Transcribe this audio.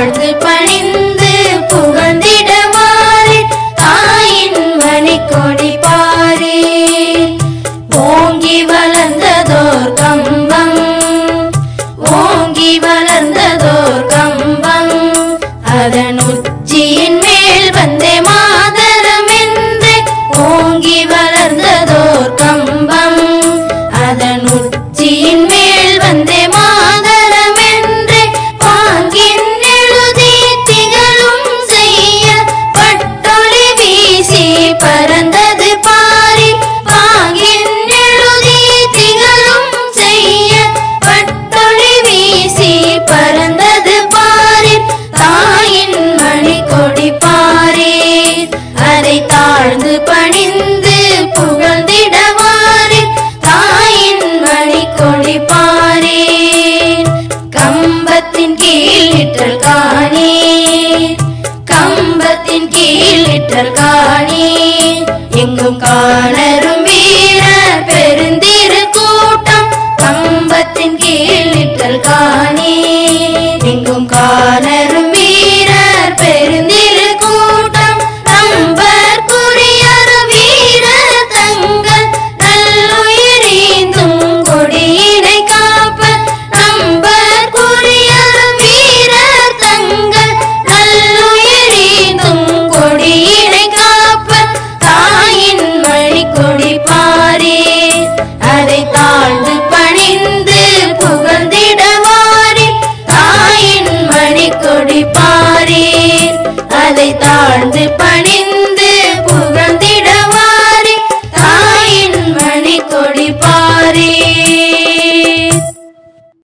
வாழ்த்து பணிந்து புகழ்ந்திடவாறு தாயின் மணி கொடி பாரே ஓங்கி வளர்ந்ததோர் கம்பம் ஓங்கி வளர்ந்ததோர் கம்பம் அதன் வீரர் காணே. எங்கும் காணரும் வீரர் பெருந்திரு கூட்டம். கம்பத்தின் கீழ் நிற்றல் காணே. எங்கும் காண